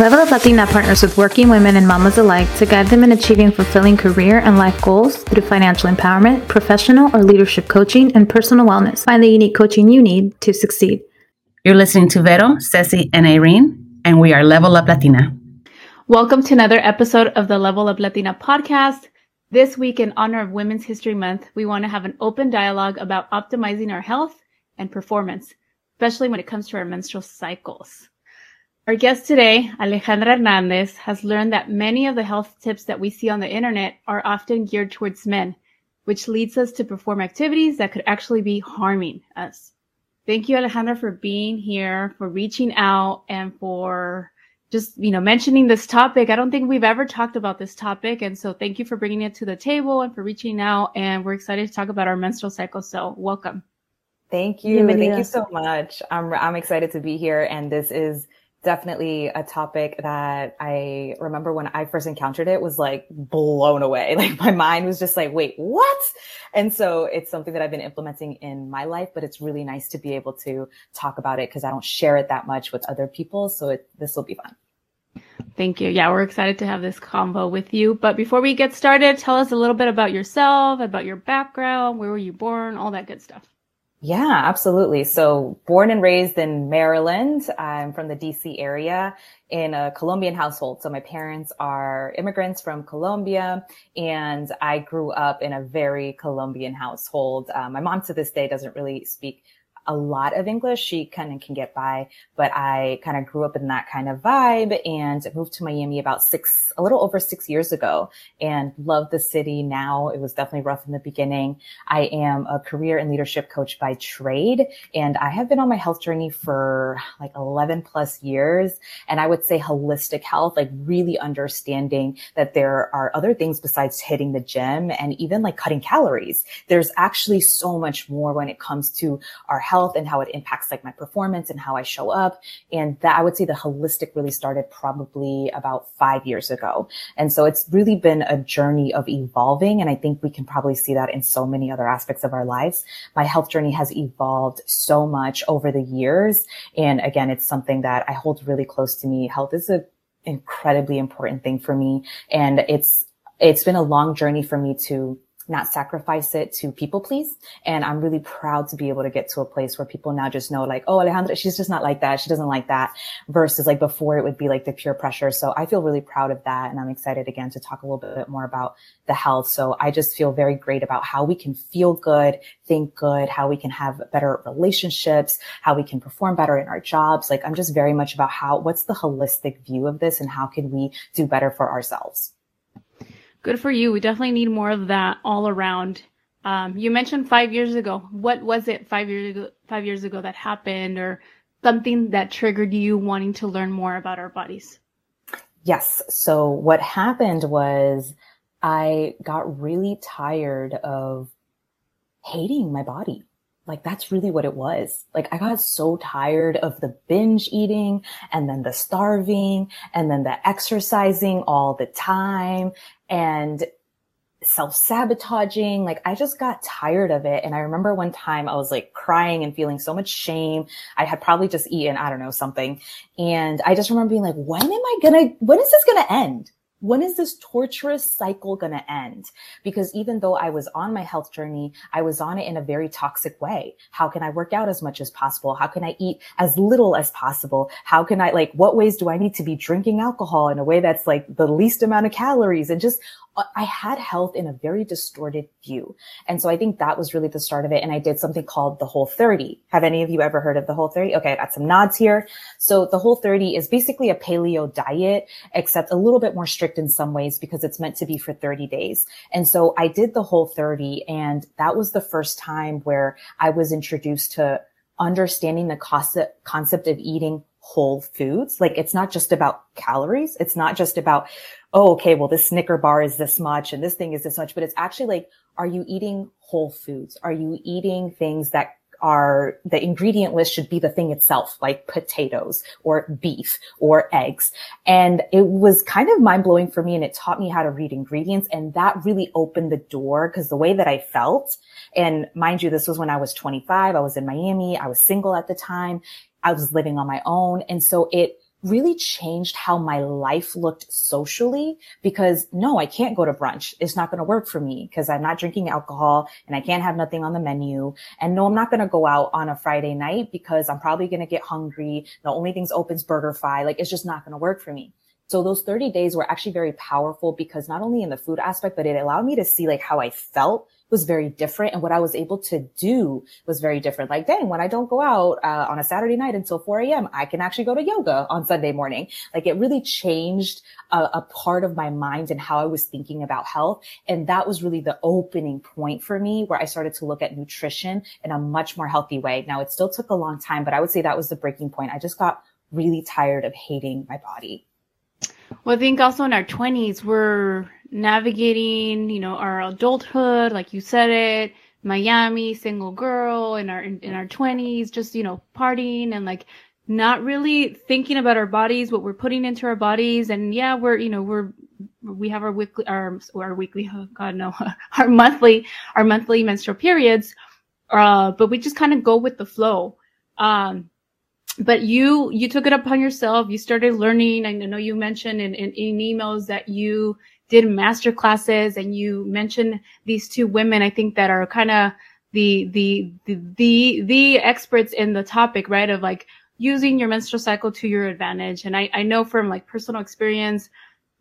Level Up Latina partners with working women and mamas alike to guide them in achieving fulfilling career and life goals through financial empowerment, professional or leadership coaching, and personal wellness. Find the unique coaching you need to succeed. You're listening to Vero, Ceci, and Irene, and we are Level Up Latina. Welcome to another episode of the Level Up Latina podcast. This week, in honor of Women's History Month, we want to have an open dialogue about optimizing our health and performance, especially when it comes to our menstrual cycles. Our guest today, Alejandra Hernandez, has learned that many of the health tips that we see on the internet are often geared towards men, which leads us to perform activities that could actually be harming us. Thank you, Alejandra, for being here, for reaching out, and for just, you know, mentioning this topic. I don't think we've ever talked about this topic. And so thank you for bringing it to the table and for reaching out. And we're excited to talk about our menstrual cycle. So welcome. Thank you. Bienvenida. Thank you so much. I'm, I'm excited to be here. And this is definitely a topic that I remember when I first encountered it was like blown away. Like my mind was just like, wait, what? And so it's something that I've been implementing in my life, but it's really nice to be able to talk about it because I don't share it that much with other people. So it, this will be fun. Thank you. Yeah, we're excited to have this convo with you. But before we get started, tell us a little bit about yourself, about your background, where were you born, all that good stuff. Yeah, absolutely. So born and raised in Maryland. I'm from the DC area in a Colombian household. So my parents are immigrants from Colombia and I grew up in a very Colombian household. Uh, my mom to this day doesn't really speak a lot of English. She kind of can get by, but I kind of grew up in that kind of vibe and moved to Miami about six, a little over six years ago and love the city now. It was definitely rough in the beginning. I am a career and leadership coach by trade and I have been on my health journey for like 11 plus years. And I would say holistic health, like really understanding that there are other things besides hitting the gym and even like cutting calories. There's actually so much more when it comes to our health and how it impacts like my performance and how I show up. And that I would say the holistic really started probably about five years ago. And so it's really been a journey of evolving. And I think we can probably see that in so many other aspects of our lives. My health journey has evolved so much over the years. And again, it's something that I hold really close to me. Health is an incredibly important thing for me. And it's, it's been a long journey for me to not sacrifice it to people please. And I'm really proud to be able to get to a place where people now just know like, oh, Alejandra, she's just not like that. She doesn't like that versus like before it would be like the pure pressure. So I feel really proud of that. And I'm excited again to talk a little bit more about the health. So I just feel very great about how we can feel good, think good, how we can have better relationships, how we can perform better in our jobs. Like I'm just very much about how, what's the holistic view of this and how can we do better for ourselves? Good for you. We definitely need more of that all around. Um, you mentioned five years ago. What was it five years ago, five years ago that happened or something that triggered you wanting to learn more about our bodies? Yes. So what happened was I got really tired of hating my body. Like that's really what it was. Like I got so tired of the binge eating and then the starving and then the exercising all the time and self sabotaging. Like I just got tired of it. And I remember one time I was like crying and feeling so much shame. I had probably just eaten, I don't know, something. And I just remember being like, when am I gonna, when is this gonna end? When is this torturous cycle going to end? Because even though I was on my health journey, I was on it in a very toxic way. How can I work out as much as possible? How can I eat as little as possible? How can I like, what ways do I need to be drinking alcohol in a way that's like the least amount of calories and just Uh, I had health in a very distorted view. And so I think that was really the start of it. And I did something called the whole 30. Have any of you ever heard of the whole 30? Okay. I got some nods here. So the whole 30 is basically a paleo diet, except a little bit more strict in some ways because it's meant to be for 30 days. And so I did the whole 30 and that was the first time where I was introduced to understanding the concept of eating whole foods. Like it's not just about calories. It's not just about, oh, okay, well, this Snicker bar is this much and this thing is this much, but it's actually like, are you eating whole foods? Are you eating things that are the ingredient list should be the thing itself, like potatoes or beef or eggs. And it was kind of mind blowing for me. And it taught me how to read ingredients. And that really opened the door because the way that I felt, and mind you, this was when I was 25. I was in Miami. I was single at the time. I was living on my own. And so it really changed how my life looked socially because no, I can't go to brunch. It's not going to work for me because I'm not drinking alcohol and I can't have nothing on the menu. And no, I'm not going to go out on a Friday night because I'm probably going to get hungry. The only thing's open is BurgerFi. Like it's just not going to work for me. So those 30 days were actually very powerful because not only in the food aspect, but it allowed me to see like how I felt was very different. And what I was able to do was very different. Like, dang, when I don't go out uh, on a Saturday night until 4 a.m., I can actually go to yoga on Sunday morning. Like it really changed a, a part of my mind and how I was thinking about health. And that was really the opening point for me where I started to look at nutrition in a much more healthy way. Now it still took a long time, but I would say that was the breaking point. I just got really tired of hating my body. Well, I think also in our 20s, we're navigating, you know, our adulthood, like you said it, Miami, single girl in our, in, in our 20s, just, you know, partying and like not really thinking about our bodies, what we're putting into our bodies. And yeah, we're, you know, we're, we have our weekly, our, our weekly, oh God, no, our monthly, our monthly menstrual periods. Uh, but we just kind of go with the flow. Um, but you you took it upon yourself. You started learning. I know you mentioned in, in, in, emails that you did master classes and you mentioned these two women i think that are kind of the, the the the the experts in the topic right? Of like using your menstrual cycle to your advantage. And i i know from like personal experience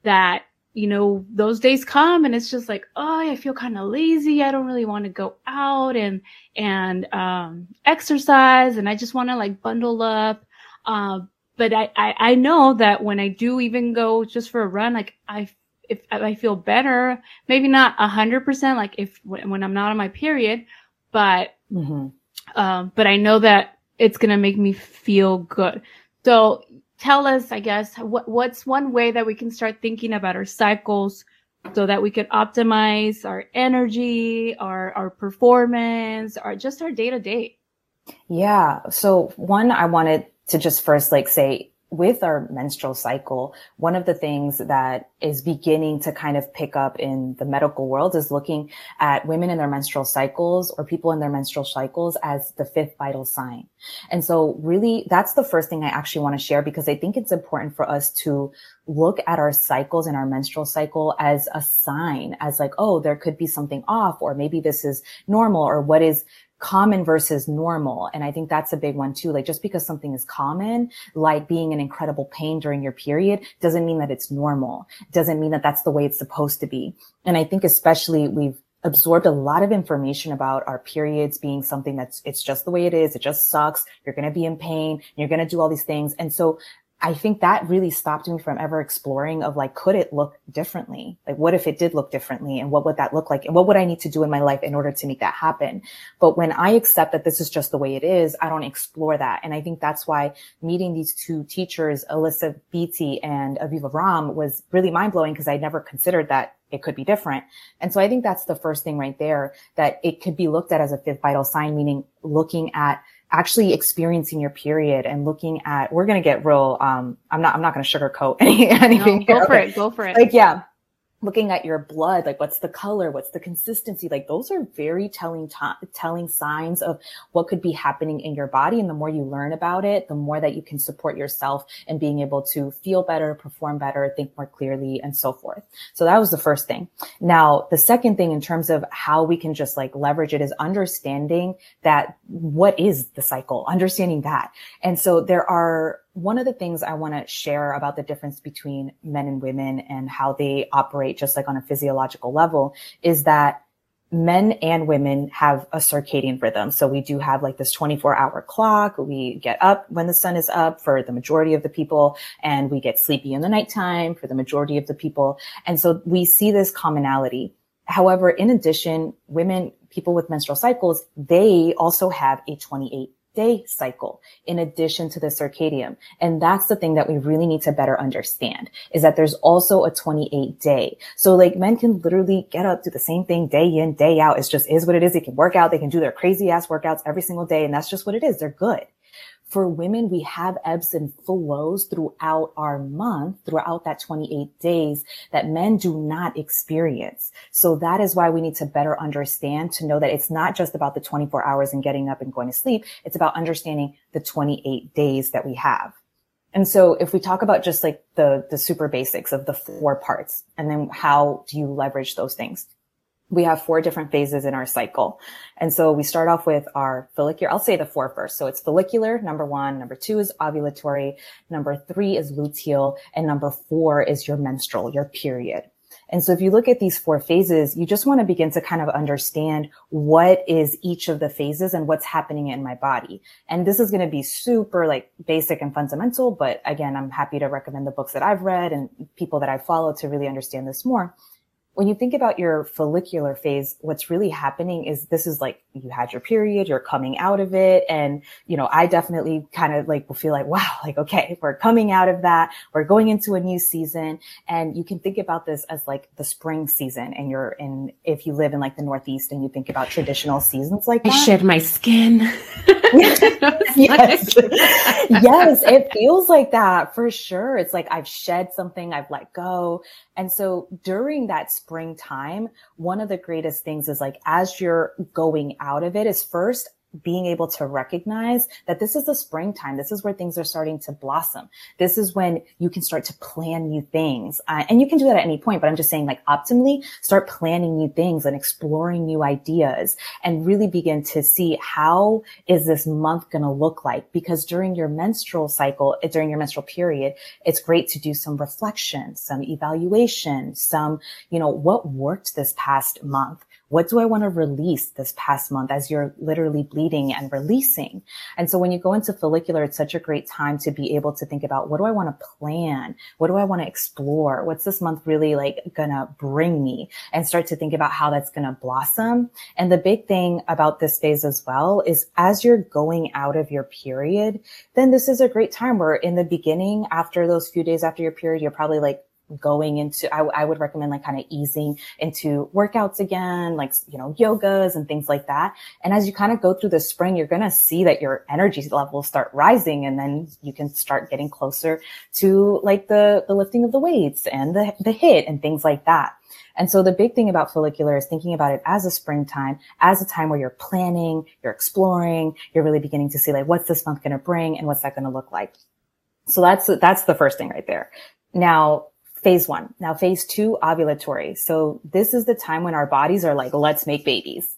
that you know those days come and it's just like oh i feel kind of lazy. I don't really want to go out and and um exercise and i just want to like bundle up. Uh, but I, I i know that when i do even go just for a run like i if i feel better maybe not a hundred percent like if when i'm not on my period but mm-hmm. um but i know that it's gonna make me feel good. So tell us, I guess, what, what's one way that we can start thinking about our cycles so that we could optimize our energy, our, our performance, or just our day to day? Yeah. So one, I wanted to just first like say with our menstrual cycle, one of the things that is beginning to kind of pick up in the medical world is looking at women in their menstrual cycles or people in their menstrual cycles as the fifth vital sign. And so really that's the first thing I actually want to share because I think it's important for us to look at our cycles and our menstrual cycle as a sign, as like, oh, there could be something off, or maybe this is normal, or what is common versus normal. And I think that's a big one too. Like just because something is common, like being in incredible pain during your period doesn't mean that it's normal. Doesn't mean that that's the way it's supposed to be. And I think especially we've absorbed a lot of information about our periods being something that's, it's just the way it is. It just sucks. You're going to be in pain. You're going to do all these things. And so I think that really stopped me from ever exploring of like, could it look differently? Like, what if it did look differently? And what would that look like? And what would I need to do in my life in order to make that happen? But when I accept that this is just the way it is, I don't explore that. And I think that's why meeting these two teachers, Alisa Vitti and Aviva Romm was really mind blowing because I never considered that it could be different. And so I think that's the first thing right there that it could be looked at as a fifth vital sign, meaning looking at actually experiencing your period and looking at we're going to get real um i'm not i'm not going to sugarcoat any, anything no, go for it go for it. Like yeah looking at your blood, like what's the color, what's the consistency, like those are very telling, t- telling signs of what could be happening in your body. And the more you learn about it, the more that you can support yourself and being able to feel better, perform better, think more clearly and so forth. So that was the first thing. Now, the second thing in terms of how we can just like leverage it is understanding that what is the cycle, understanding that. And so there are one of the things I want to share about the difference between men and women and how they operate just like on a physiological level is that men and women have a circadian rhythm. So we do have like this 24 hour clock. We get up when the sun is up for the majority of the people and we get sleepy in the nighttime for the majority of the people. And so we see this commonality. However, in addition, women, people with menstrual cycles, they also have a 28 day cycle in addition to the circadian. And that's the thing that we really need to better understand is that there's also a 28 day. So like men can literally get up, do the same thing day in, day out. It's just is what it is. They can work out. They can do their crazy ass workouts every single day. And that's just what it is. They're good for women, we have ebbs and flows throughout our month, throughout that 28 days that men do not experience. So that is why we need to better understand to know that it's not just about the 24 hours and getting up and going to sleep. It's about understanding the 28 days that we have. And so if we talk about just like the, the super basics of the four parts and then how do you leverage those things? We have four different phases in our cycle. And so we start off with our follicular. I'll say the four first. So it's follicular, number one. Number two is ovulatory. Number three is luteal. And number four is your menstrual, your period. And so if you look at these four phases, you just want to begin to kind of understand what is each of the phases and what's happening in my body. And this is going to be super like basic and fundamental. But again, I'm happy to recommend the books that I've read and people that I follow to really understand this more when you think about your follicular phase, what's really happening is this is like you had your period, you're coming out of it. And, you know, I definitely kind of like will feel like, wow, like, okay, we're coming out of that. We're going into a new season. And you can think about this as like the spring season. And you're in, if you live in like the Northeast and you think about traditional seasons like that. I shed my skin. yes. yes. It feels like that for sure. It's like I've shed something, I've let go. And so during that springtime, one of the greatest things is like, as you're going out of it is first being able to recognize that this is the springtime. This is where things are starting to blossom. This is when you can start to plan new things. Uh, and you can do that at any point, but I'm just saying like optimally start planning new things and exploring new ideas and really begin to see how is this month going to look like? Because during your menstrual cycle, eh, during your menstrual period, it's great to do some reflection, some evaluation, some, you know, what worked this past month? What do I want to release this past month as you're literally bleeding and releasing? And so when you go into follicular, it's such a great time to be able to think about what do I want to plan? What do I want to explore? What's this month really like gonna bring me and start to think about how that's gonna blossom. And the big thing about this phase as well is as you're going out of your period, then this is a great time where in the beginning, after those few days after your period, you're probably like, going into, I, I would recommend like kind of easing into workouts again, like, you know, yogas and things like that. And as you kind of go through the spring, you're going to see that your energy levels start rising and then you can start getting closer to like the, the lifting of the weights and the, the HIIT and things like that. And so the big thing about follicular is thinking about it as a springtime, as a time where you're planning, you're exploring, you're really beginning to see like, what's this month going to bring and what's that going to look like? So that's, that's the first thing right there. Now, phase one. Now phase two, ovulatory. So this is the time when our bodies are like, let's make babies.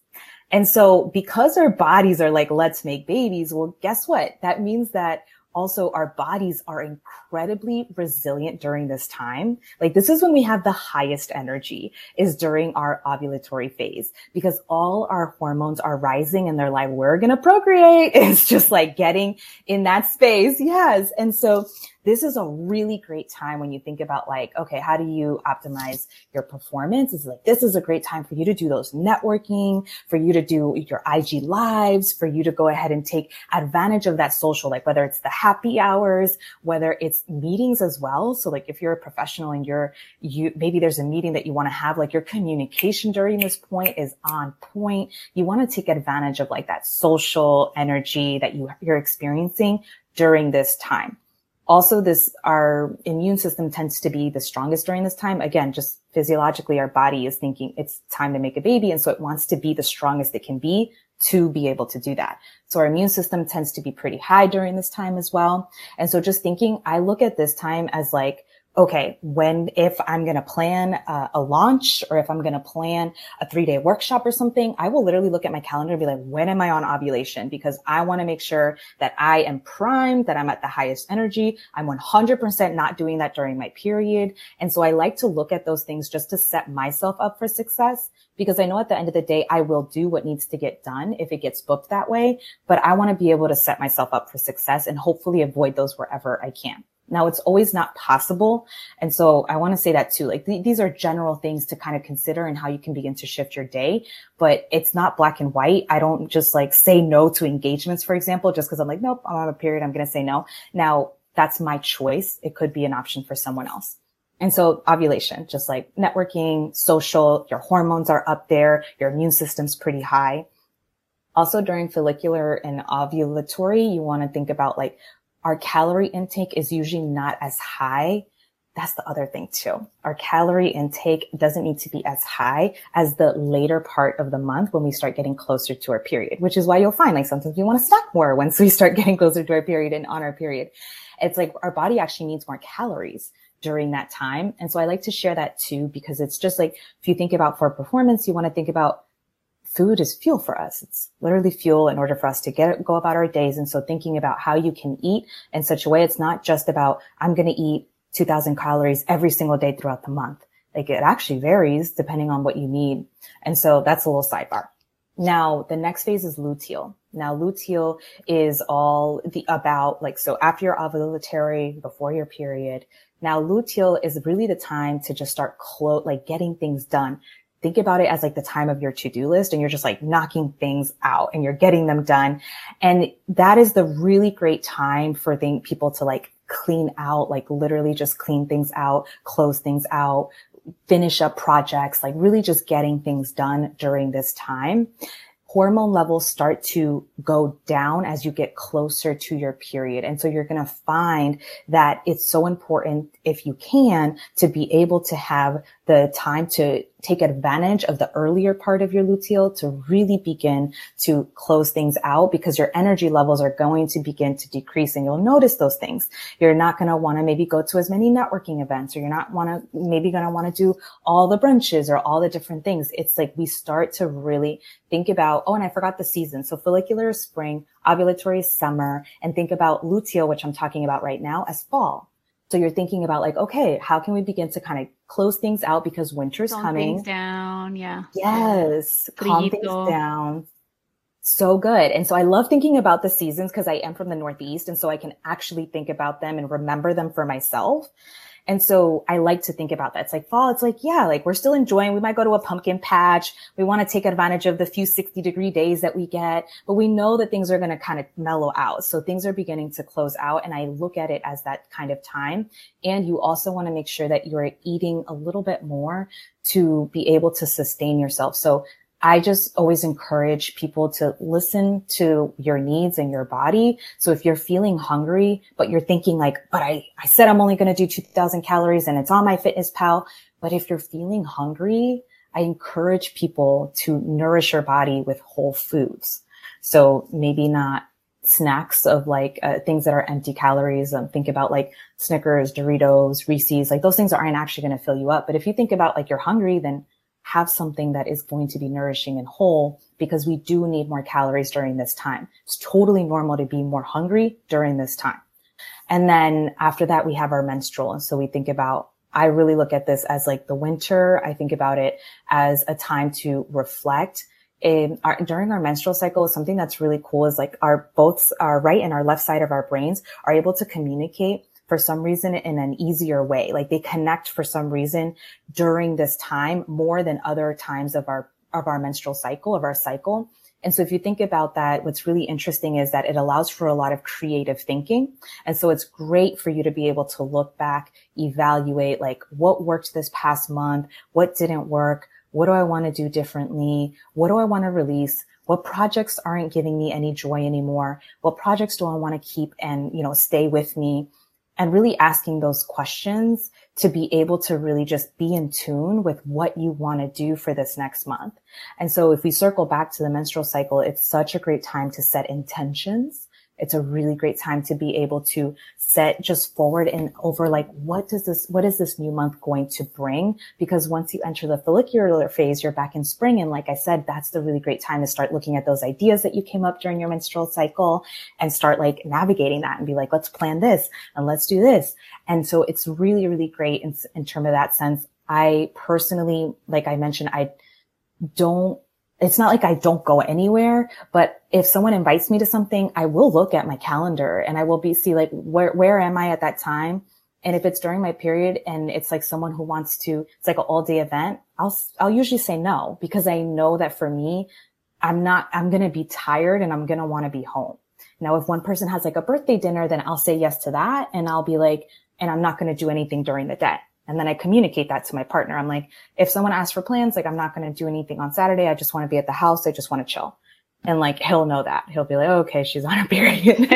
And so because our bodies are like, let's make babies, well, guess what? That means that also our bodies are incredibly resilient during this time. Like this is when we have the highest energy is during our ovulatory phase because all our hormones are rising and they're like, we're going to procreate. It's just like getting in that space. Yes. And so this is a really great time when you think about like, okay, how do you optimize your performance? It's like, this is a great time for you to do those networking, for you to do your IG lives, for you to go ahead and take advantage of that social, like whether it's the happy hours, whether it's meetings as well. So like if you're a professional and you're, you, maybe there's a meeting that you want to have, like your communication during this point is on point. You want to take advantage of like that social energy that you, you're experiencing during this time. Also, this, our immune system tends to be the strongest during this time. Again, just physiologically, our body is thinking it's time to make a baby. And so it wants to be the strongest it can be to be able to do that. So our immune system tends to be pretty high during this time as well. And so just thinking, I look at this time as like, okay, when, if I'm going to plan a launch or if I'm going to plan a three day workshop or something, I will literally look at my calendar and be like, when am I on ovulation? Because I want to make sure that I am primed, that I'm at the highest energy. I'm 100% not doing that during my period. And so I like to look at those things just to set myself up for success because I know at the end of the day, I will do what needs to get done if it gets booked that way. But I want to be able to set myself up for success and hopefully avoid those wherever I can. Now it's always not possible. And so I want to say that too. Like th- these are general things to kind of consider and how you can begin to shift your day, but it's not black and white. I don't just like say no to engagements, for example, just because I'm like, nope, I'm on a period. I'm going to say no. Now that's my choice. It could be an option for someone else. And so ovulation, just like networking, social, your hormones are up there. Your immune system's pretty high. Also during follicular and ovulatory, you want to think about like our calorie intake is usually not as high that's the other thing too. Our calorie intake doesn't need to be as high as the later part of the month when we start getting closer to our period, which is why you'll find like sometimes we want to snack more once we start getting closer to our period and on our period. It's like our body actually needs more calories during that time. And so I like to share that too, because it's just like, if you think about for performance, you want to think about food is fuel for us. It's literally fuel in order for us to get go about our days. And so thinking about how you can eat in such a way, it's not just about, I'm going to eat 2000 calories every single day throughout the month. Like it actually varies depending on what you need. And so that's a little sidebar. Now the next phase is luteal. Now luteal is all the about like, so after your ovulatory, before your period. Now luteal is really the time to just start close, like getting things done. Think about it as like the time of your to-do list and you're just like knocking things out and you're getting them done. And that is the really great time for people to like clean out, like literally just clean things out, close things out, finish up projects, like really just getting things done during this time. Hormone levels start to go down as you get closer to your period. And so you're going to find that it's so important if you can to be able to have the time to take advantage of the earlier part of your luteal to really begin to close things out because your energy levels are going to begin to decrease and you'll notice those things. You're not going to want to maybe go to as many networking events or you're not want to maybe going to want to do all the brunches or all the different things. It's like we start to really think about, oh, and I forgot the season. So follicular is spring, ovulatory is summer, and think about luteal, which I'm talking about right now as fall. So you're thinking about like, okay, how can we begin to kind of close things out because winter's coming? Calm coming? things down. Yeah. Yes. Calm things down. So good. And so I love thinking about the seasons because I am from the Northeast. And so I can actually think about them and remember them for myself. And so I like to think about that. It's like fall. It's like, yeah, like we're still enjoying. We might go to a pumpkin patch. We want to take advantage of the few 60 degree days that we get, but we know that things are going to kind of mellow out. So things are beginning to close out. And I look at it as that kind of time. And you also want to make sure that you're eating a little bit more to be able to sustain yourself. So I just always encourage people to listen to your needs and your body. So if you're feeling hungry, but you're thinking like, but I, I said I'm only going to do 2000 calories and it's on MyFitnessPal. But if you're feeling hungry, I encourage people to nourish your body with whole foods. So maybe not snacks of like uh, things that are empty calories. Um, think about like Snickers, Doritos, Reese's, like those things aren't actually going to fill you up. But if you think about like you're hungry, then have something that is going to be nourishing and whole because we do need more calories during this time. It's totally normal to be more hungry during this time. And then after that, we have our menstrual. And so we think about, I really look at this as like the winter. I think about it as a time to reflect. In our, during our menstrual cycle, something that's really cool is like our both our right and our left side of our brains are able to communicate for some reason in an easier way. Like they connect for some reason during this time more than other times of our, of our menstrual cycle, of our cycle. And so if you think about that, what's really interesting is that it allows for a lot of creative thinking. And so it's great for you to be able to look back, evaluate like what worked this past month, what didn't work, what do I want to do differently? What do I want to release? What projects aren't giving me any joy anymore? What projects do I want to keep and, you know, stay with me? And really asking those questions to be able to really just be in tune with what you want to do for this next month. And so if we circle back to the menstrual cycle, it's such a great time to set intentions it's a really great time to be able to set just forward and over like, what does this, what is this new month going to bring? Because once you enter the follicular phase, you're back in spring. And like I said, that's the really great time to start looking at those ideas that you came up during your menstrual cycle and start like navigating that and be like, let's plan this and let's do this. And so it's really, really great in, in terms of that sense. I personally, like I mentioned, I don't it's not like I don't go anywhere, but if someone invites me to something, I will look at my calendar and I will be see like where where am I at that time? And if it's during my period and it's like someone who wants to, it's like an all day event, I'll I'll usually say no because I know that for me, I'm not I'm to be tired and I'm to want to be home. Now, if one person has like a birthday dinner, then I'll say yes to that and I'll be like, and I'm not to do anything during the day. And then I communicate that to my partner. I'm like, if someone asks for plans, like I'm not going to do anything on Saturday. I just want to be at the house. I just want to chill. And like he'll know that. He'll be like, oh, okay, she's on her period. you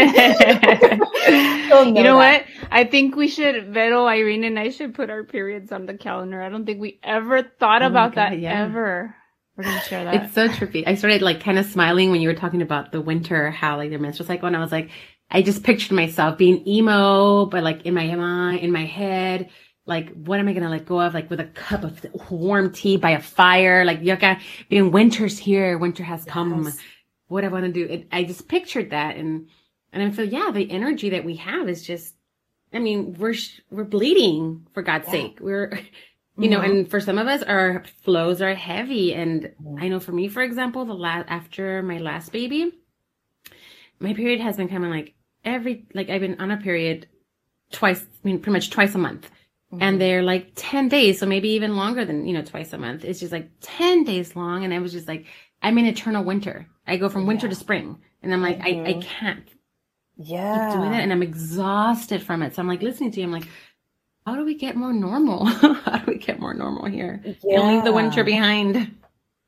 know that. what? I think we should, Vero, Irene, and I should put our periods on the calendar. I don't think we ever thought Oh about God, that yeah. ever. We're gonna share that. It's so trippy. I started like kind of smiling when you were talking about the winter, how like the menstrual cycle, and I was like, I just pictured myself being emo, but like in my mind, in my head, like what am I gonna let go of? Like with a cup of warm tea by a fire, like yucca. Being winter's here, winter has come. Yes. What I want to do, it, I just pictured that, and and I feel yeah, the energy that we have is just. I mean, we're sh- we're bleeding for God's Yeah. sake. We're you know, Mhm. and for some of us, our flows are heavy. And Mhm. I know for me, for example, the last after my last baby, my period has been coming like every like I've been on a period twice, I mean, pretty much twice a month, Mhm. and they're like ten days, so maybe even longer than you know twice a month. It's just like ten days long, and I was just like, I'm in eternal winter. I go from winter Yeah. to spring, and I'm like, I I Mhm. can't yeah. keep doing it and I'm exhausted from it. So I'm like listening to you. I'm like, how do we get more normal? how do we get more normal here? And leave the winter behind.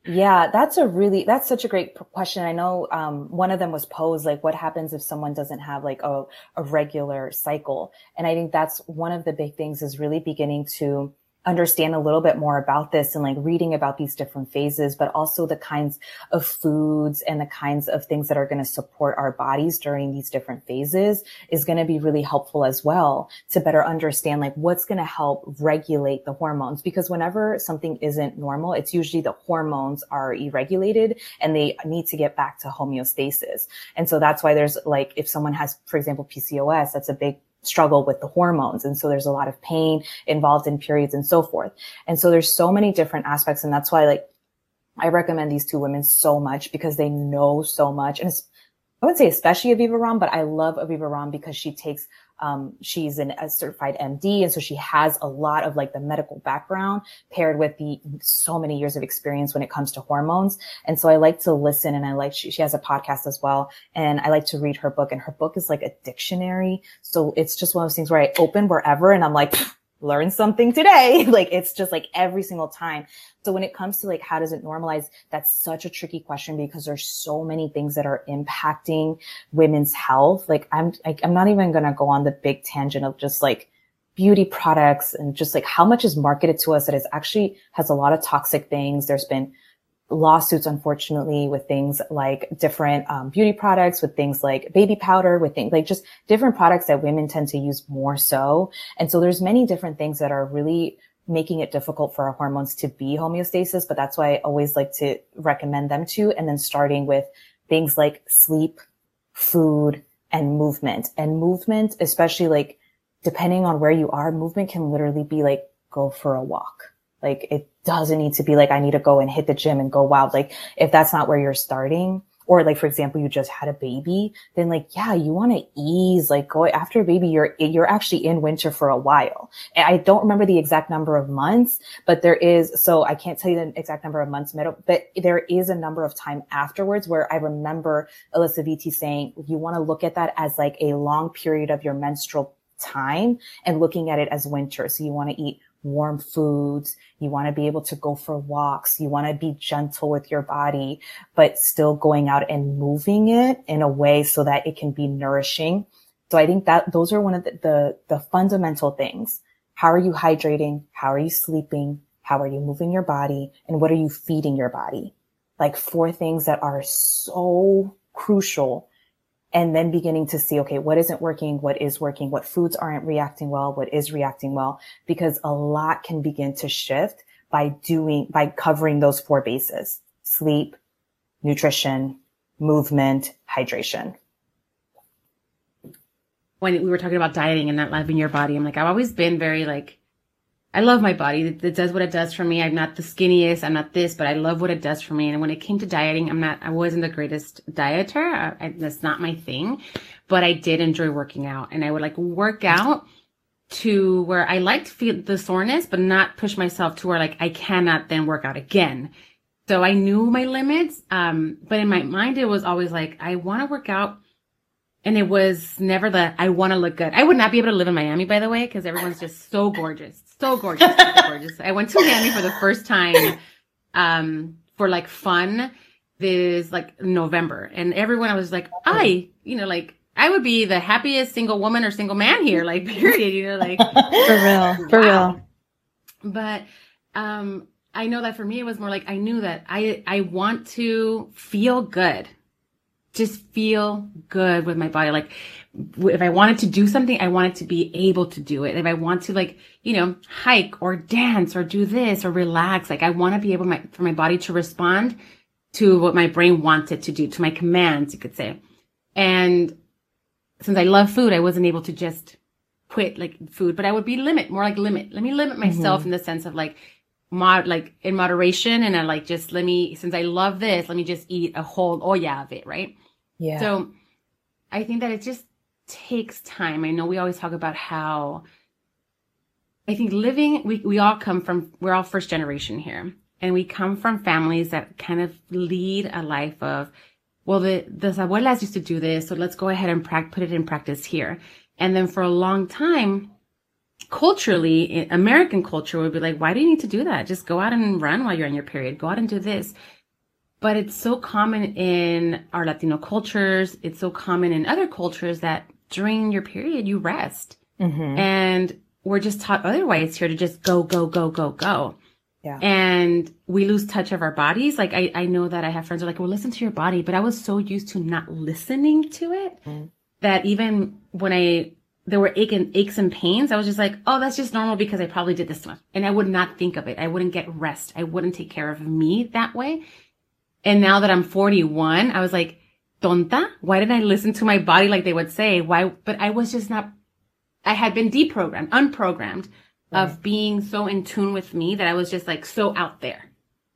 Yeah, that's a really that's such a great question. I know um, one of them was posed like, what happens if someone doesn't have like a, a regular cycle? And I think that's one of the big things is really beginning to understand a little bit more about this and like reading about these different phases, but also the kinds of foods and the kinds of things that are going to support our bodies during these different phases is going to be really helpful as well to better understand like what's going to help regulate the hormones. Because whenever something isn't normal, it's usually the hormones are irregulated and they need to get back to homeostasis. And so that's why there's like, if someone has, for example, PCOS, that's a big struggle with the hormones. And so there's a lot of pain involved in periods and so forth. And so there's so many different aspects. And that's why like I recommend these two women so much because they know so much. And I would say especially Aviva Romm, but I love Aviva Romm because she takes, um, she's an, a certified MD. And so she has a lot of like the medical background paired with the so many years of experience when it comes to hormones. And so I like to listen and I like, she, she has a podcast as well. And I like to read her book and her book is like a dictionary. So it's just one of those things where I open wherever and I'm like, learn something today. like it's just like every single time. So when it comes to like, how does it normalize? That's such a tricky question because there's so many things that are impacting women's health. Like I'm, I, I'm not even going to go on the big tangent of just like beauty products and just like how much is marketed to us that is actually has a lot of toxic things. There's been lawsuits, unfortunately, with things like different um, beauty products, with things like baby powder, with things like just different products that women tend to use more so. And so there's many different things that are really making it difficult for our hormones to be homeostasis. But that's why I always like to recommend them to. And then starting with things like sleep, food, and movement. And movement, especially like depending on where you are, movement can literally be like go for a walk. Like it doesn't need to be like, I need to go and hit the gym and go wild. Like if that's not where you're starting, or like, for example, you just had a baby, then like, yeah, you want to ease, like go after a baby, you're, you're actually in winter for a while. And I don't remember the exact number of months, but there is, so I can't tell you the exact number of months, middle, but there is a number of time afterwards where I remember Alisa Vitti saying, you want to look at that as like a long period of your menstrual time and looking at it as winter. So you want to eat warm foods. You want to be able to go for walks. You want to be gentle with your body, but still going out and moving it in a way so that it can be nourishing. So I think that those are one of the, the, the fundamental things. How are you hydrating? How are you sleeping? How are you moving your body? And what are you feeding your body? Like four things that are so crucial and then beginning to see, okay, what isn't working? What is working? What foods aren't reacting well? What is reacting well? Because a lot can begin to shift by doing, by covering those four bases, sleep, nutrition, movement, hydration. When we were talking about dieting and not loving your body, I'm like, I've always been very like, I love my body. It, it does what it does for me. I'm not the skinniest. I'm not this, but I love what it does for me. And when it came to dieting, I'm not, I wasn't the greatest dieter. I, I, that's not my thing, but I did enjoy working out and I would like work out to where I liked feel the soreness, but not push myself to where like I cannot then work out again. So I knew my limits. Um, but in my mind, it was always like, I want to work out. And it was never the, I want to look good. I would not be able to live in Miami, by the way, because everyone's just so gorgeous. So gorgeous. so gorgeous. I went to Miami for the first time, um, for like fun. this like November and everyone I was like, I, you know, like I would be the happiest single woman or single man here, like period, you know, like for real, for wow. real. But um I know that for me it was more like I knew that I I want to feel good. Just feel good with my body. Like if I wanted to do something, I wanted to be able to do it. If I want to like, you know, hike or dance or do this or relax, like I want to be able my, for my body to respond to what my brain wanted to do, to my commands, you could say. And since I love food, I wasn't able to just quit like food, but I would be limit, more like limit. Let me limit myself mm-hmm. in the sense of like, mod, like in moderation. And I like, just let me, since I love this, let me just eat a whole olla of it. Right. Yeah. So I think that it just takes time. I know we always talk about how I think living, we, we all come from, we're all first generation here and we come from families that kind of lead a life of, well, the, the abuelas used to do this. So let's go ahead and pra- put it in practice here. And then for a long time, culturally, American culture would be like, why do you need to do that? Just go out and run while you're on your period. Go out and do this. But it's so common in our Latino cultures. It's so common in other cultures that during your period, you rest. Mm-hmm. And we're just taught otherwise here to just go, go, go, go, go. Yeah. And we lose touch of our bodies. Like I, I know that I have friends who are like, well, listen to your body. But I was so used to not listening to it mm. that even when I, there were ache and, aches and pains, I was just like, oh, that's just normal because I probably did this much. And I would not think of it. I wouldn't get rest. I wouldn't take care of me that way. And now that I'm 41, I was like, tonta? Why didn't I listen to my body like they would say? Why? But I was just not, I had been deprogrammed, unprogrammed right. of being so in tune with me that I was just like so out there.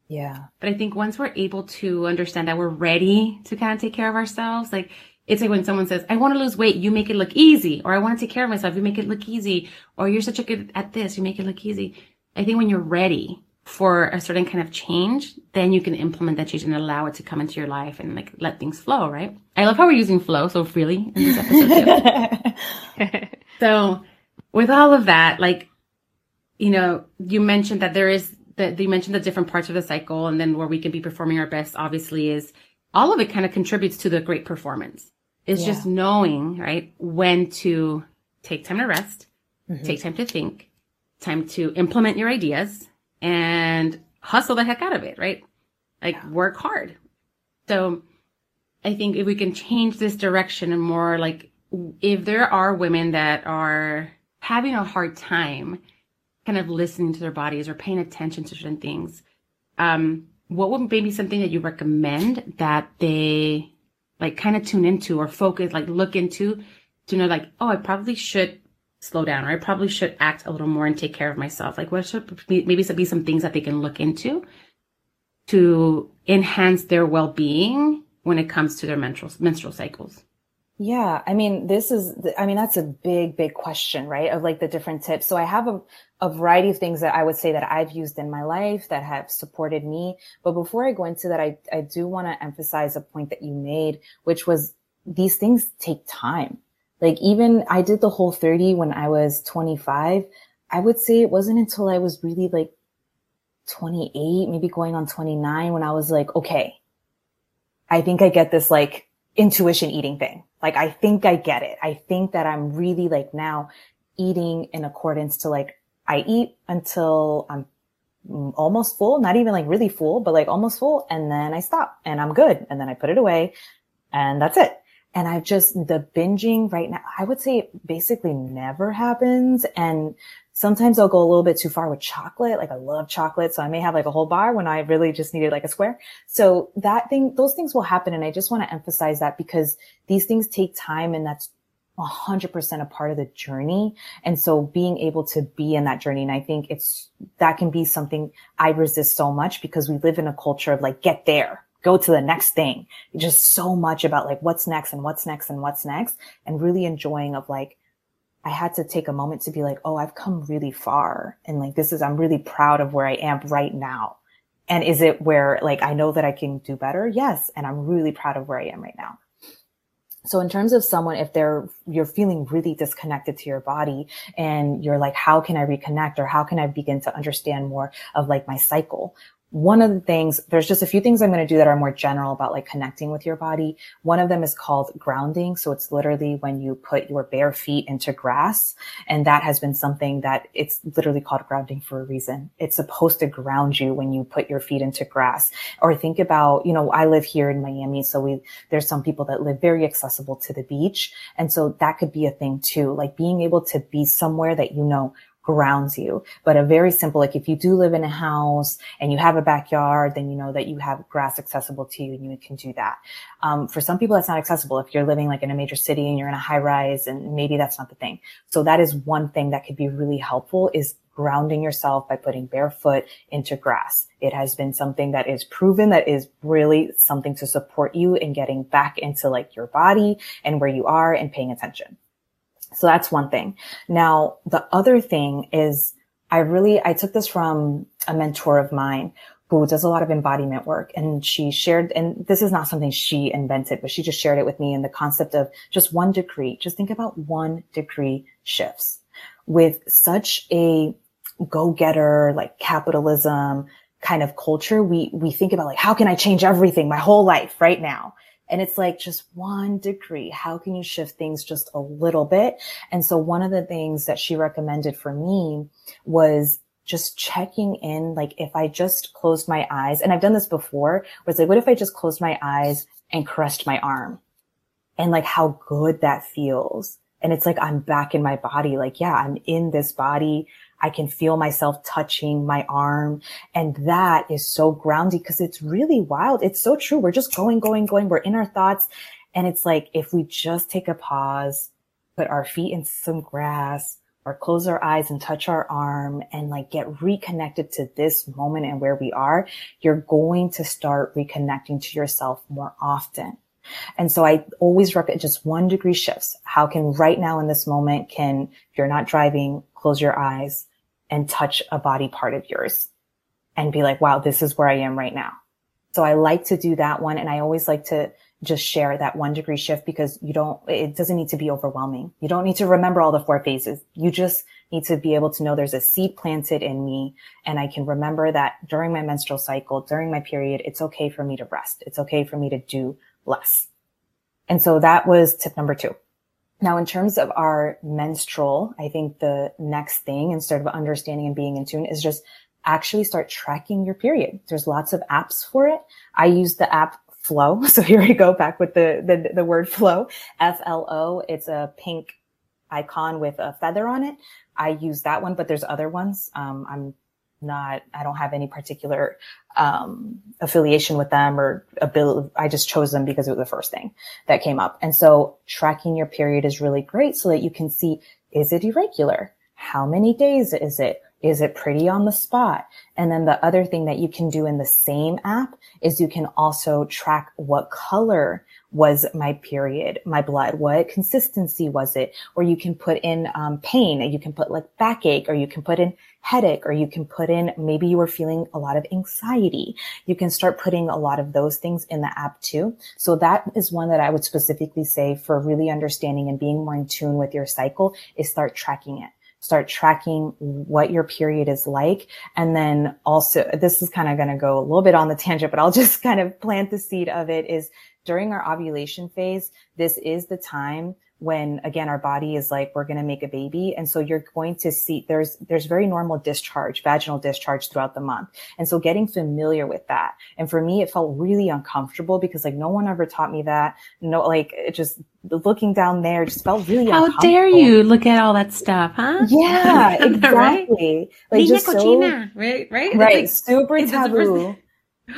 Yeah. But I think once we're able to understand that we're ready to kind of take care of ourselves, like it's like when someone says, I want to lose weight, you make it look easy, or I want to take care of myself, you make it look easy, or you're such a good at this, you make it look easy. I think when you're ready for a certain kind of change, then you can implement that change and allow it to come into your life and like let things flow, right? I love how we're using flow so freely in this episode too. so with all of that, like you know, you mentioned that there is that you mentioned the different parts of the cycle and then where we can be performing our best obviously is all of it kind of contributes to the great performance. It's yeah. just knowing, right, when to take time to rest, mm-hmm. take time to think, time to implement your ideas and hustle the heck out of it, right? Like yeah. work hard. So I think if we can change this direction and more like if there are women that are having a hard time kind of listening to their bodies or paying attention to certain things, um, what would maybe something that you recommend that they like kind of tune into or focus, like look into to know like, oh, I probably should slow down or I probably should act a little more and take care of myself. Like what should maybe be some things that they can look into to enhance their well-being when it comes to their menstrual menstrual cycles? Yeah, I mean, this is, I mean, that's a big, big question, right? Of like the different tips. So I have a, a variety of things that I would say that I've used in my life that have supported me. But before I go into that, I, I do want to emphasize a point that you made, which was these things take time. Like even I did the whole 30 when I was 25. I would say it wasn't until I was really like 28, maybe going on 29 when I was like, okay, I think I get this like intuition eating thing like, I think I get it. I think that I'm really like now eating in accordance to like, I eat until I'm mm, almost full, not even like really full, but like almost full. And then I stop and I'm good. And then I put it away and that's it. And I've just, the binging right now, I would say it basically never happens. And sometimes I'll go a little bit too far with chocolate. Like I love chocolate. So I may have like a whole bar when I really just needed like a square. So that thing, those things will happen. And I just want to emphasize that because these things take time and that's 100% a part of the journey. And so being able to be in that journey. And I think it's, that can be something I resist so much because we live in a culture of like, get there go to the next thing. Just so much about like what's next and what's next and what's next and really enjoying of like, I had to take a moment to be like, oh, I've come really far. And like, this is, I'm really proud of where I am right now. And is it where like, I know that I can do better? Yes. And I'm really proud of where I am right now. So in terms of someone, if they're, you're feeling really disconnected to your body and you're like, how can I reconnect or how can I begin to understand more of like my cycle? One of the things, there's just a few things I'm going to do that are more general about like connecting with your body. One of them is called grounding. So it's literally when you put your bare feet into grass. And that has been something that it's literally called grounding for a reason. It's supposed to ground you when you put your feet into grass. Or think about, you know, I live here in Miami. So we, there's some people that live very accessible to the beach. And so that could be a thing too, like being able to be somewhere that you know grounds you. But a very simple, like if you do live in a house and you have a backyard, then you know that you have grass accessible to you and you can do that. Um, for some people, that's not accessible. If you're living like in a major city and you're in a high rise and maybe that's not the thing. So that is one thing that could be really helpful is grounding yourself by putting barefoot into grass. It has been something that is proven that is really something to support you in getting back into like your body and where you are and paying attention. So that's one thing. Now, the other thing is I really, I took this from a mentor of mine who does a lot of embodiment work and she shared, and this is not something she invented, but she just shared it with me in the concept of just one degree. Just think about one degree shifts with such a go-getter, like capitalism kind of culture. We, we think about like, how can I change everything my whole life right now? And it's like just one degree. How can you shift things just a little bit? And so one of the things that she recommended for me was just checking in. Like if I just closed my eyes and I've done this before, was like, what if I just closed my eyes and caressed my arm and like how good that feels? And it's like, I'm back in my body. Like, yeah, I'm in this body. I can feel myself touching my arm. And that is so grounding because it's really wild. It's so true. We're just going, going, going. We're in our thoughts. And it's like, if we just take a pause, put our feet in some grass or close our eyes and touch our arm and like get reconnected to this moment and where we are, you're going to start reconnecting to yourself more often. And so I always recommend just one degree shifts. How can right now in this moment can, if you're not driving, close your eyes, and touch a body part of yours and be like, wow, this is where I am right now. So I like to do that one. And I always like to just share that one degree shift because you don't, it doesn't need to be overwhelming. You don't need to remember all the four phases. You just need to be able to know there's a seed planted in me. And I can remember that during my menstrual cycle, during my period, it's okay for me to rest. It's okay for me to do less. And so that was tip number two. Now, in terms of our menstrual, I think the next thing instead of understanding and being in tune is just actually start tracking your period. There's lots of apps for it. I use the app Flo. So here we go back with the, the, the word flow, F-L-O. It's a pink icon with a feather on it. I use that one, but there's other ones. Um, I'm not, I don't have any particular, um, affiliation with them or ability. I just chose them because it was the first thing that came up. And so tracking your period is really great so that you can see, is it irregular? How many days is it? Is it pretty on the spot? And then the other thing that you can do in the same app is you can also track what color was my period, my blood, what consistency was it? Or you can put in um, pain, you can put like backache, or you can put in headache, or you can put in maybe you were feeling a lot of anxiety. You can start putting a lot of those things in the app too. So that is one that I would specifically say for really understanding and being more in tune with your cycle is start tracking it start tracking what your period is like. And then also, this is kind of going to go a little bit on the tangent, but I'll just kind of plant the seed of it is during our ovulation phase, this is the time when again our body is like we're going to make a baby. And so you're going to see there's there's very normal discharge vaginal discharge throughout the month. And so getting familiar with that. And for me it felt really uncomfortable because like no one ever taught me that. No like it just looking down there just felt really how dare you look at all that stuff huh? Yeah exactly right? like just so, right right? Right like, super taboo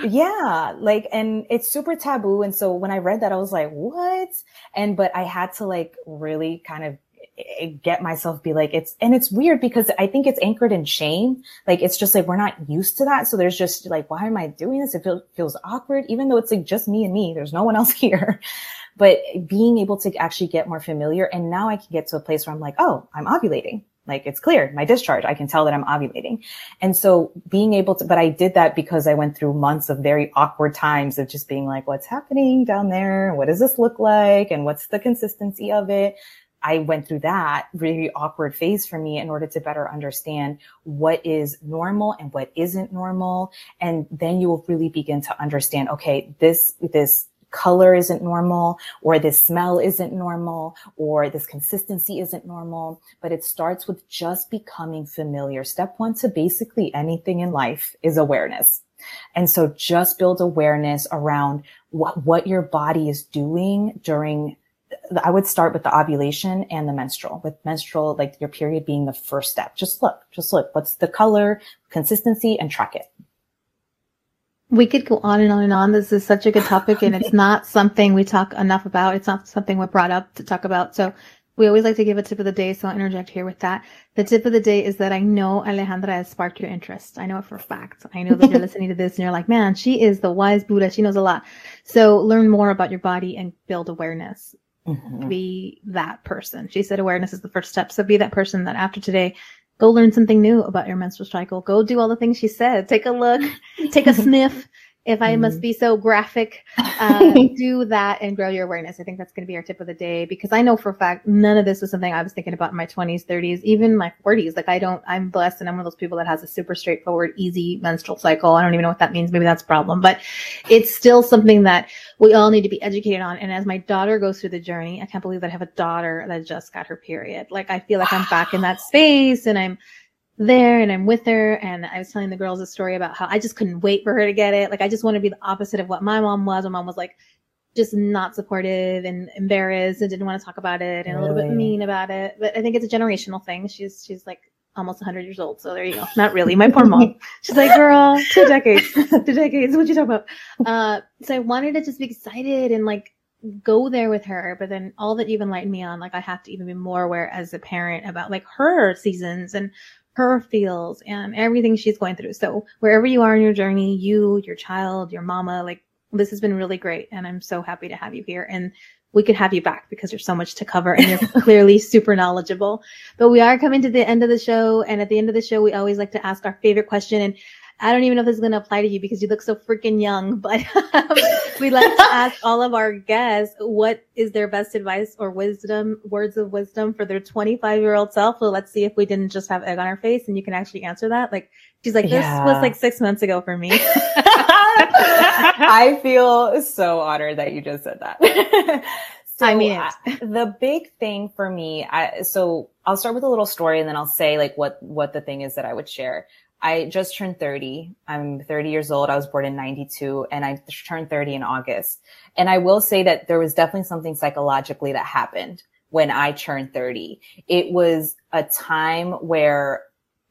yeah like and it's super taboo and so when i read that i was like what? And but i had to like really kind of eh, get myself be like it's and it's weird because i think it's anchored in shame like it's just like we're not used to that so there's just like why am i doing this? It feels, feels awkward even though it's like just me and me there's no one else here. But being able to actually get more familiar and now i can get to a place where i'm like oh i'm ovulating like it's clear my discharge. I can tell that I'm ovulating. And so being able to, but I did that because I went through months of very awkward times of just being like, what's happening down there? What does this look like? And what's the consistency of it? I went through that really awkward phase for me in order to better understand what is normal and what isn't normal. And then you will really begin to understand, okay, this, this color isn't normal or this smell isn't normal or this consistency isn't normal, but it starts with just becoming familiar. Step one to basically anything in life is awareness. And so just build awareness around what, what your body is doing during I would start with the ovulation and the menstrual, with menstrual, like your period being the first step. Just look, just look. What's the color, consistency, and track it we could go on and on and on. This is such a good topic and it's not something we talk enough about. It's not something we're brought up to talk about. So we always like to give a tip of the day. So I'll interject here with that. The tip of the day is that I know Alejandra has sparked your interest. I know it for a fact. I know that you're listening to this and you're like, man, she is the wise Buddha. She knows a lot. So learn more about your body and build awareness. Mm-hmm. Be that person. She said awareness is the first step. So be that person that after today, Go learn something new about your menstrual cycle. Go do all the things she said. Take a look, take a sniff, if I mm must mm-hmm. be so graphic, uh, do that and grow your awareness. I think that's going to be our tip of the day because I know for a fact none of this was something I was thinking about in my 20s, 30s, even my 40s. Like I don't, I'm blessed and I'm one of those people that has a super straightforward, easy menstrual cycle. I don't even know what that means. Maybe that's a problem, but it's still something that we all need to be educated on. And as my daughter goes through the journey, I can't believe that I have a daughter that just got her period. Like I feel like I'm back in that space and I'm, there and I'm with her. And I was telling the girls a story about how I just couldn't wait for her to get it. Like I just want to be the opposite of what my mom was. My mom was like just not supportive and embarrassed and didn't want to talk about it and really? a little bit mean about it. But I think it's a generational thing. She's she's like almost 100 years old. So there you go. Not really. My poor mom. She's like, girl, two decades, two decades. What you talking about? Uh, so I wanted to just be excited and like go there with her. But then all that you've enlightened me on, like I have to even be more aware as a parent about like her seasons and her feels and everything she's going through. So wherever you are in your journey, you, your child, your mama, like this has been really great. And I'm so happy to have you here. And we could have you back because there's so much to cover and you're clearly super knowledgeable. But we are coming to the end of the show. And at the end of the show, we always like to ask our favorite question. And I don't even know if this is going to apply to you because you look so freaking young, but um, we like to ask all of our guests what is their best advice or wisdom, words of wisdom for their 25 year old self. So let's see if we didn't just have egg on our face and you can actually answer that. Like she's like, this yeah. was like six months ago for me. I feel so honored that you just said that. So, I mean, the big thing for me, I, so I'll start with a little story and then I'll say like what, what the thing is that I would share. I just turned 30. I'm 30 years old. I was born in 92 and I turned 30 in August. And I will say that there was definitely something psychologically that happened when I turned 30. It was a time where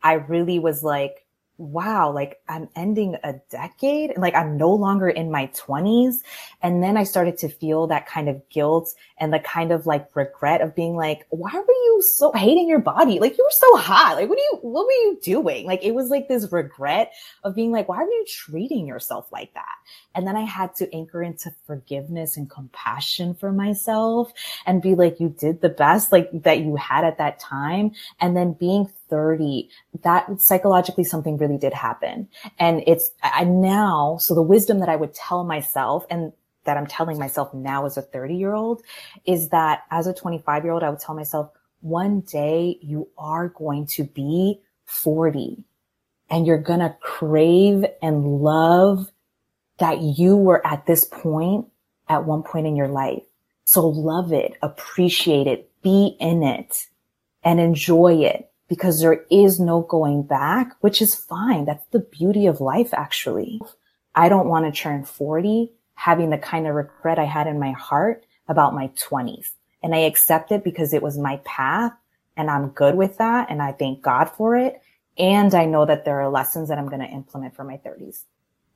I really was like, wow, like I'm ending a decade and like I'm no longer in my twenties. And then I started to feel that kind of guilt and the kind of like regret of being like, why were you so hating your body? Like you were so hot. Like what are you, what were you doing? Like it was like this regret of being like, why were you treating yourself like that? And then I had to anchor into forgiveness and compassion for myself and be like, you did the best like that you had at that time. And then being 30, that psychologically something really did happen. And it's I now, so the wisdom that I would tell myself and that I'm telling myself now as a 30 year old is that as a 25 year old, I would tell myself one day you are going to be 40 and you're going to crave and love that you were at this point at one point in your life. So love it, appreciate it, be in it and enjoy it because there is no going back, which is fine. That's the beauty of life, actually. I don't want to turn 40 having the kind of regret I had in my heart about my 20s. And I accept it because it was my path and I'm good with that. And I thank God for it. And I know that there are lessons that I'm going to implement for my 30s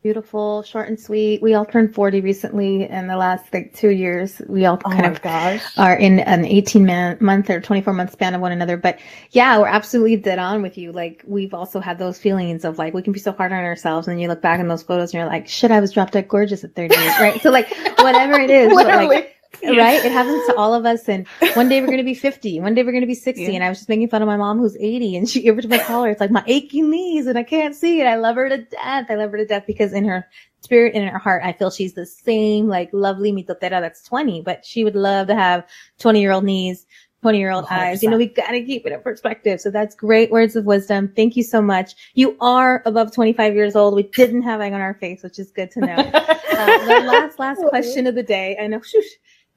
beautiful, short and sweet. We all turned 40 recently in the last like two years. We all oh kind of gosh. are in an 18 man, month or 24 month span of one another. But yeah, we're absolutely dead on with you. Like we've also had those feelings of like, we can be so hard on ourselves. And then you look back in those photos and you're like, shit, I was drop dead gorgeous at 30 right? So like whatever it is, but like, right? It happens to all of us. And one day we're going to be 50. One day we're going to be 60. Yeah. And I was just making fun of my mom who's 80 and she, every time I call her, it's like my aching knees and I can't see it. I love her to death. I love her to death because in her spirit and in her heart, I feel she's the same like lovely mitotera that's 20, but she would love to have 20 year old knees, 20 year old eyes. You know, we got to keep it in perspective. So that's great words of wisdom. Thank you so much. You are above 25 years old. We didn't have egg on our face, which is good to know. uh, the last, last question of the day. I know, shoosh,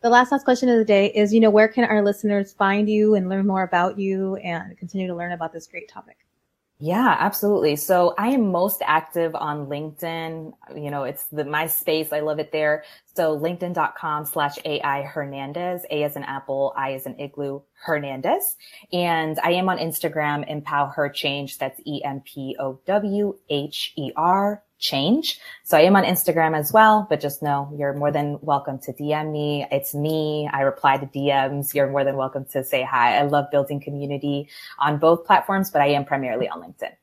the last, last question of the day is, you know, where can our listeners find you and learn more about you and continue to learn about this great topic? Yeah, absolutely. So I am most active on LinkedIn. You know, it's the my space. I love it there. So linkedin.com slash AI Hernandez, A as an apple, I as an igloo, Hernandez. And I am on Instagram, Empower Her Change. That's E-M-P-O-W-H-E-R change. So I am on Instagram as well, but just know you're more than welcome to DM me. It's me. I reply to DMs. You're more than welcome to say hi. I love building community on both platforms, but I am primarily on LinkedIn.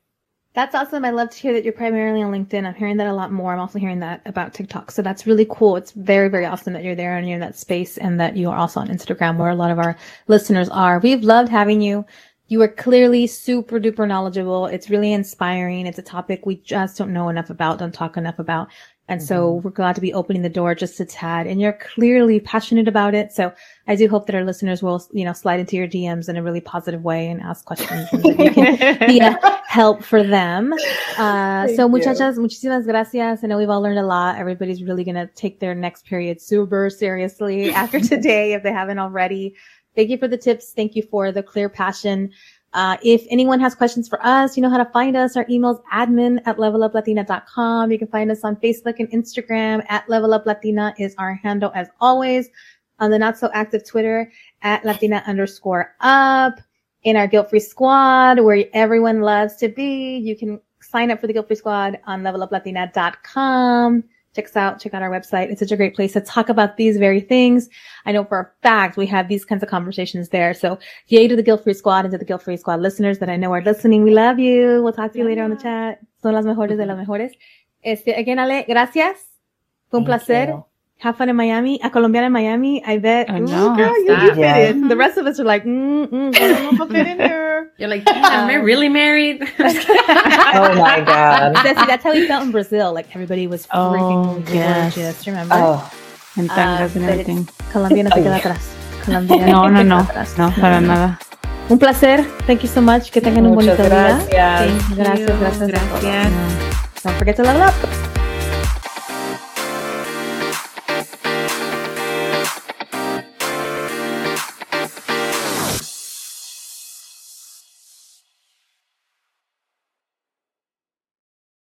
That's awesome. I love to hear that you're primarily on LinkedIn. I'm hearing that a lot more. I'm also hearing that about TikTok. So that's really cool. It's very, very awesome that you're there and you're in that space and that you are also on Instagram where a lot of our listeners are. We've loved having you. You are clearly super duper knowledgeable. It's really inspiring. It's a topic we just don't know enough about, don't talk enough about. And mm-hmm. so we're glad to be opening the door just a tad. And you're clearly passionate about it. So I do hope that our listeners will, you know, slide into your DMs in a really positive way and ask questions and that you can be a help for them. Uh, so muchachas, muchísimas gracias. I know we've all learned a lot. Everybody's really going to take their next period super seriously after today if they haven't already. Thank you for the tips. Thank you for the clear passion. Uh, if anyone has questions for us, you know how to find us. Our email is admin at leveluplatina.com. You can find us on Facebook and Instagram at leveluplatina is our handle as always. On the not so active Twitter at latina underscore up. In our guilt free squad where everyone loves to be. You can sign up for the guilt free squad on leveluplatina.com check us out, check out our website. It's such a great place to talk about these very things. I know for a fact we have these kinds of conversations there. So yay to the Guilt Free Squad and to the Guilt Free Squad listeners that I know are listening. We love you. We'll talk to you yeah. later on the chat. Son las mejores de las mejores. Este, again, Ale, gracias. Fue un Thank placer. You. Have fun in Miami. A Colombiana in Miami. I bet. I know. Ooh, girl, you, you fit yeah. in. The rest of us are like, mm, mm, I don't know if I fit in here. You're like, am I really married? oh my God. That's, that's how we felt in Brazil. Like everybody was oh, freaking yes. gorgeous. Remember? Oh. And tangas uh, and everything. Colombia no se queda atrás. Colombia no, no, no. No, para nada. Un placer. Thank you so much. Que tengan Muchas un bonito gracias. día. Sí, gracias, gracias. Gracias. Don't forget to level up.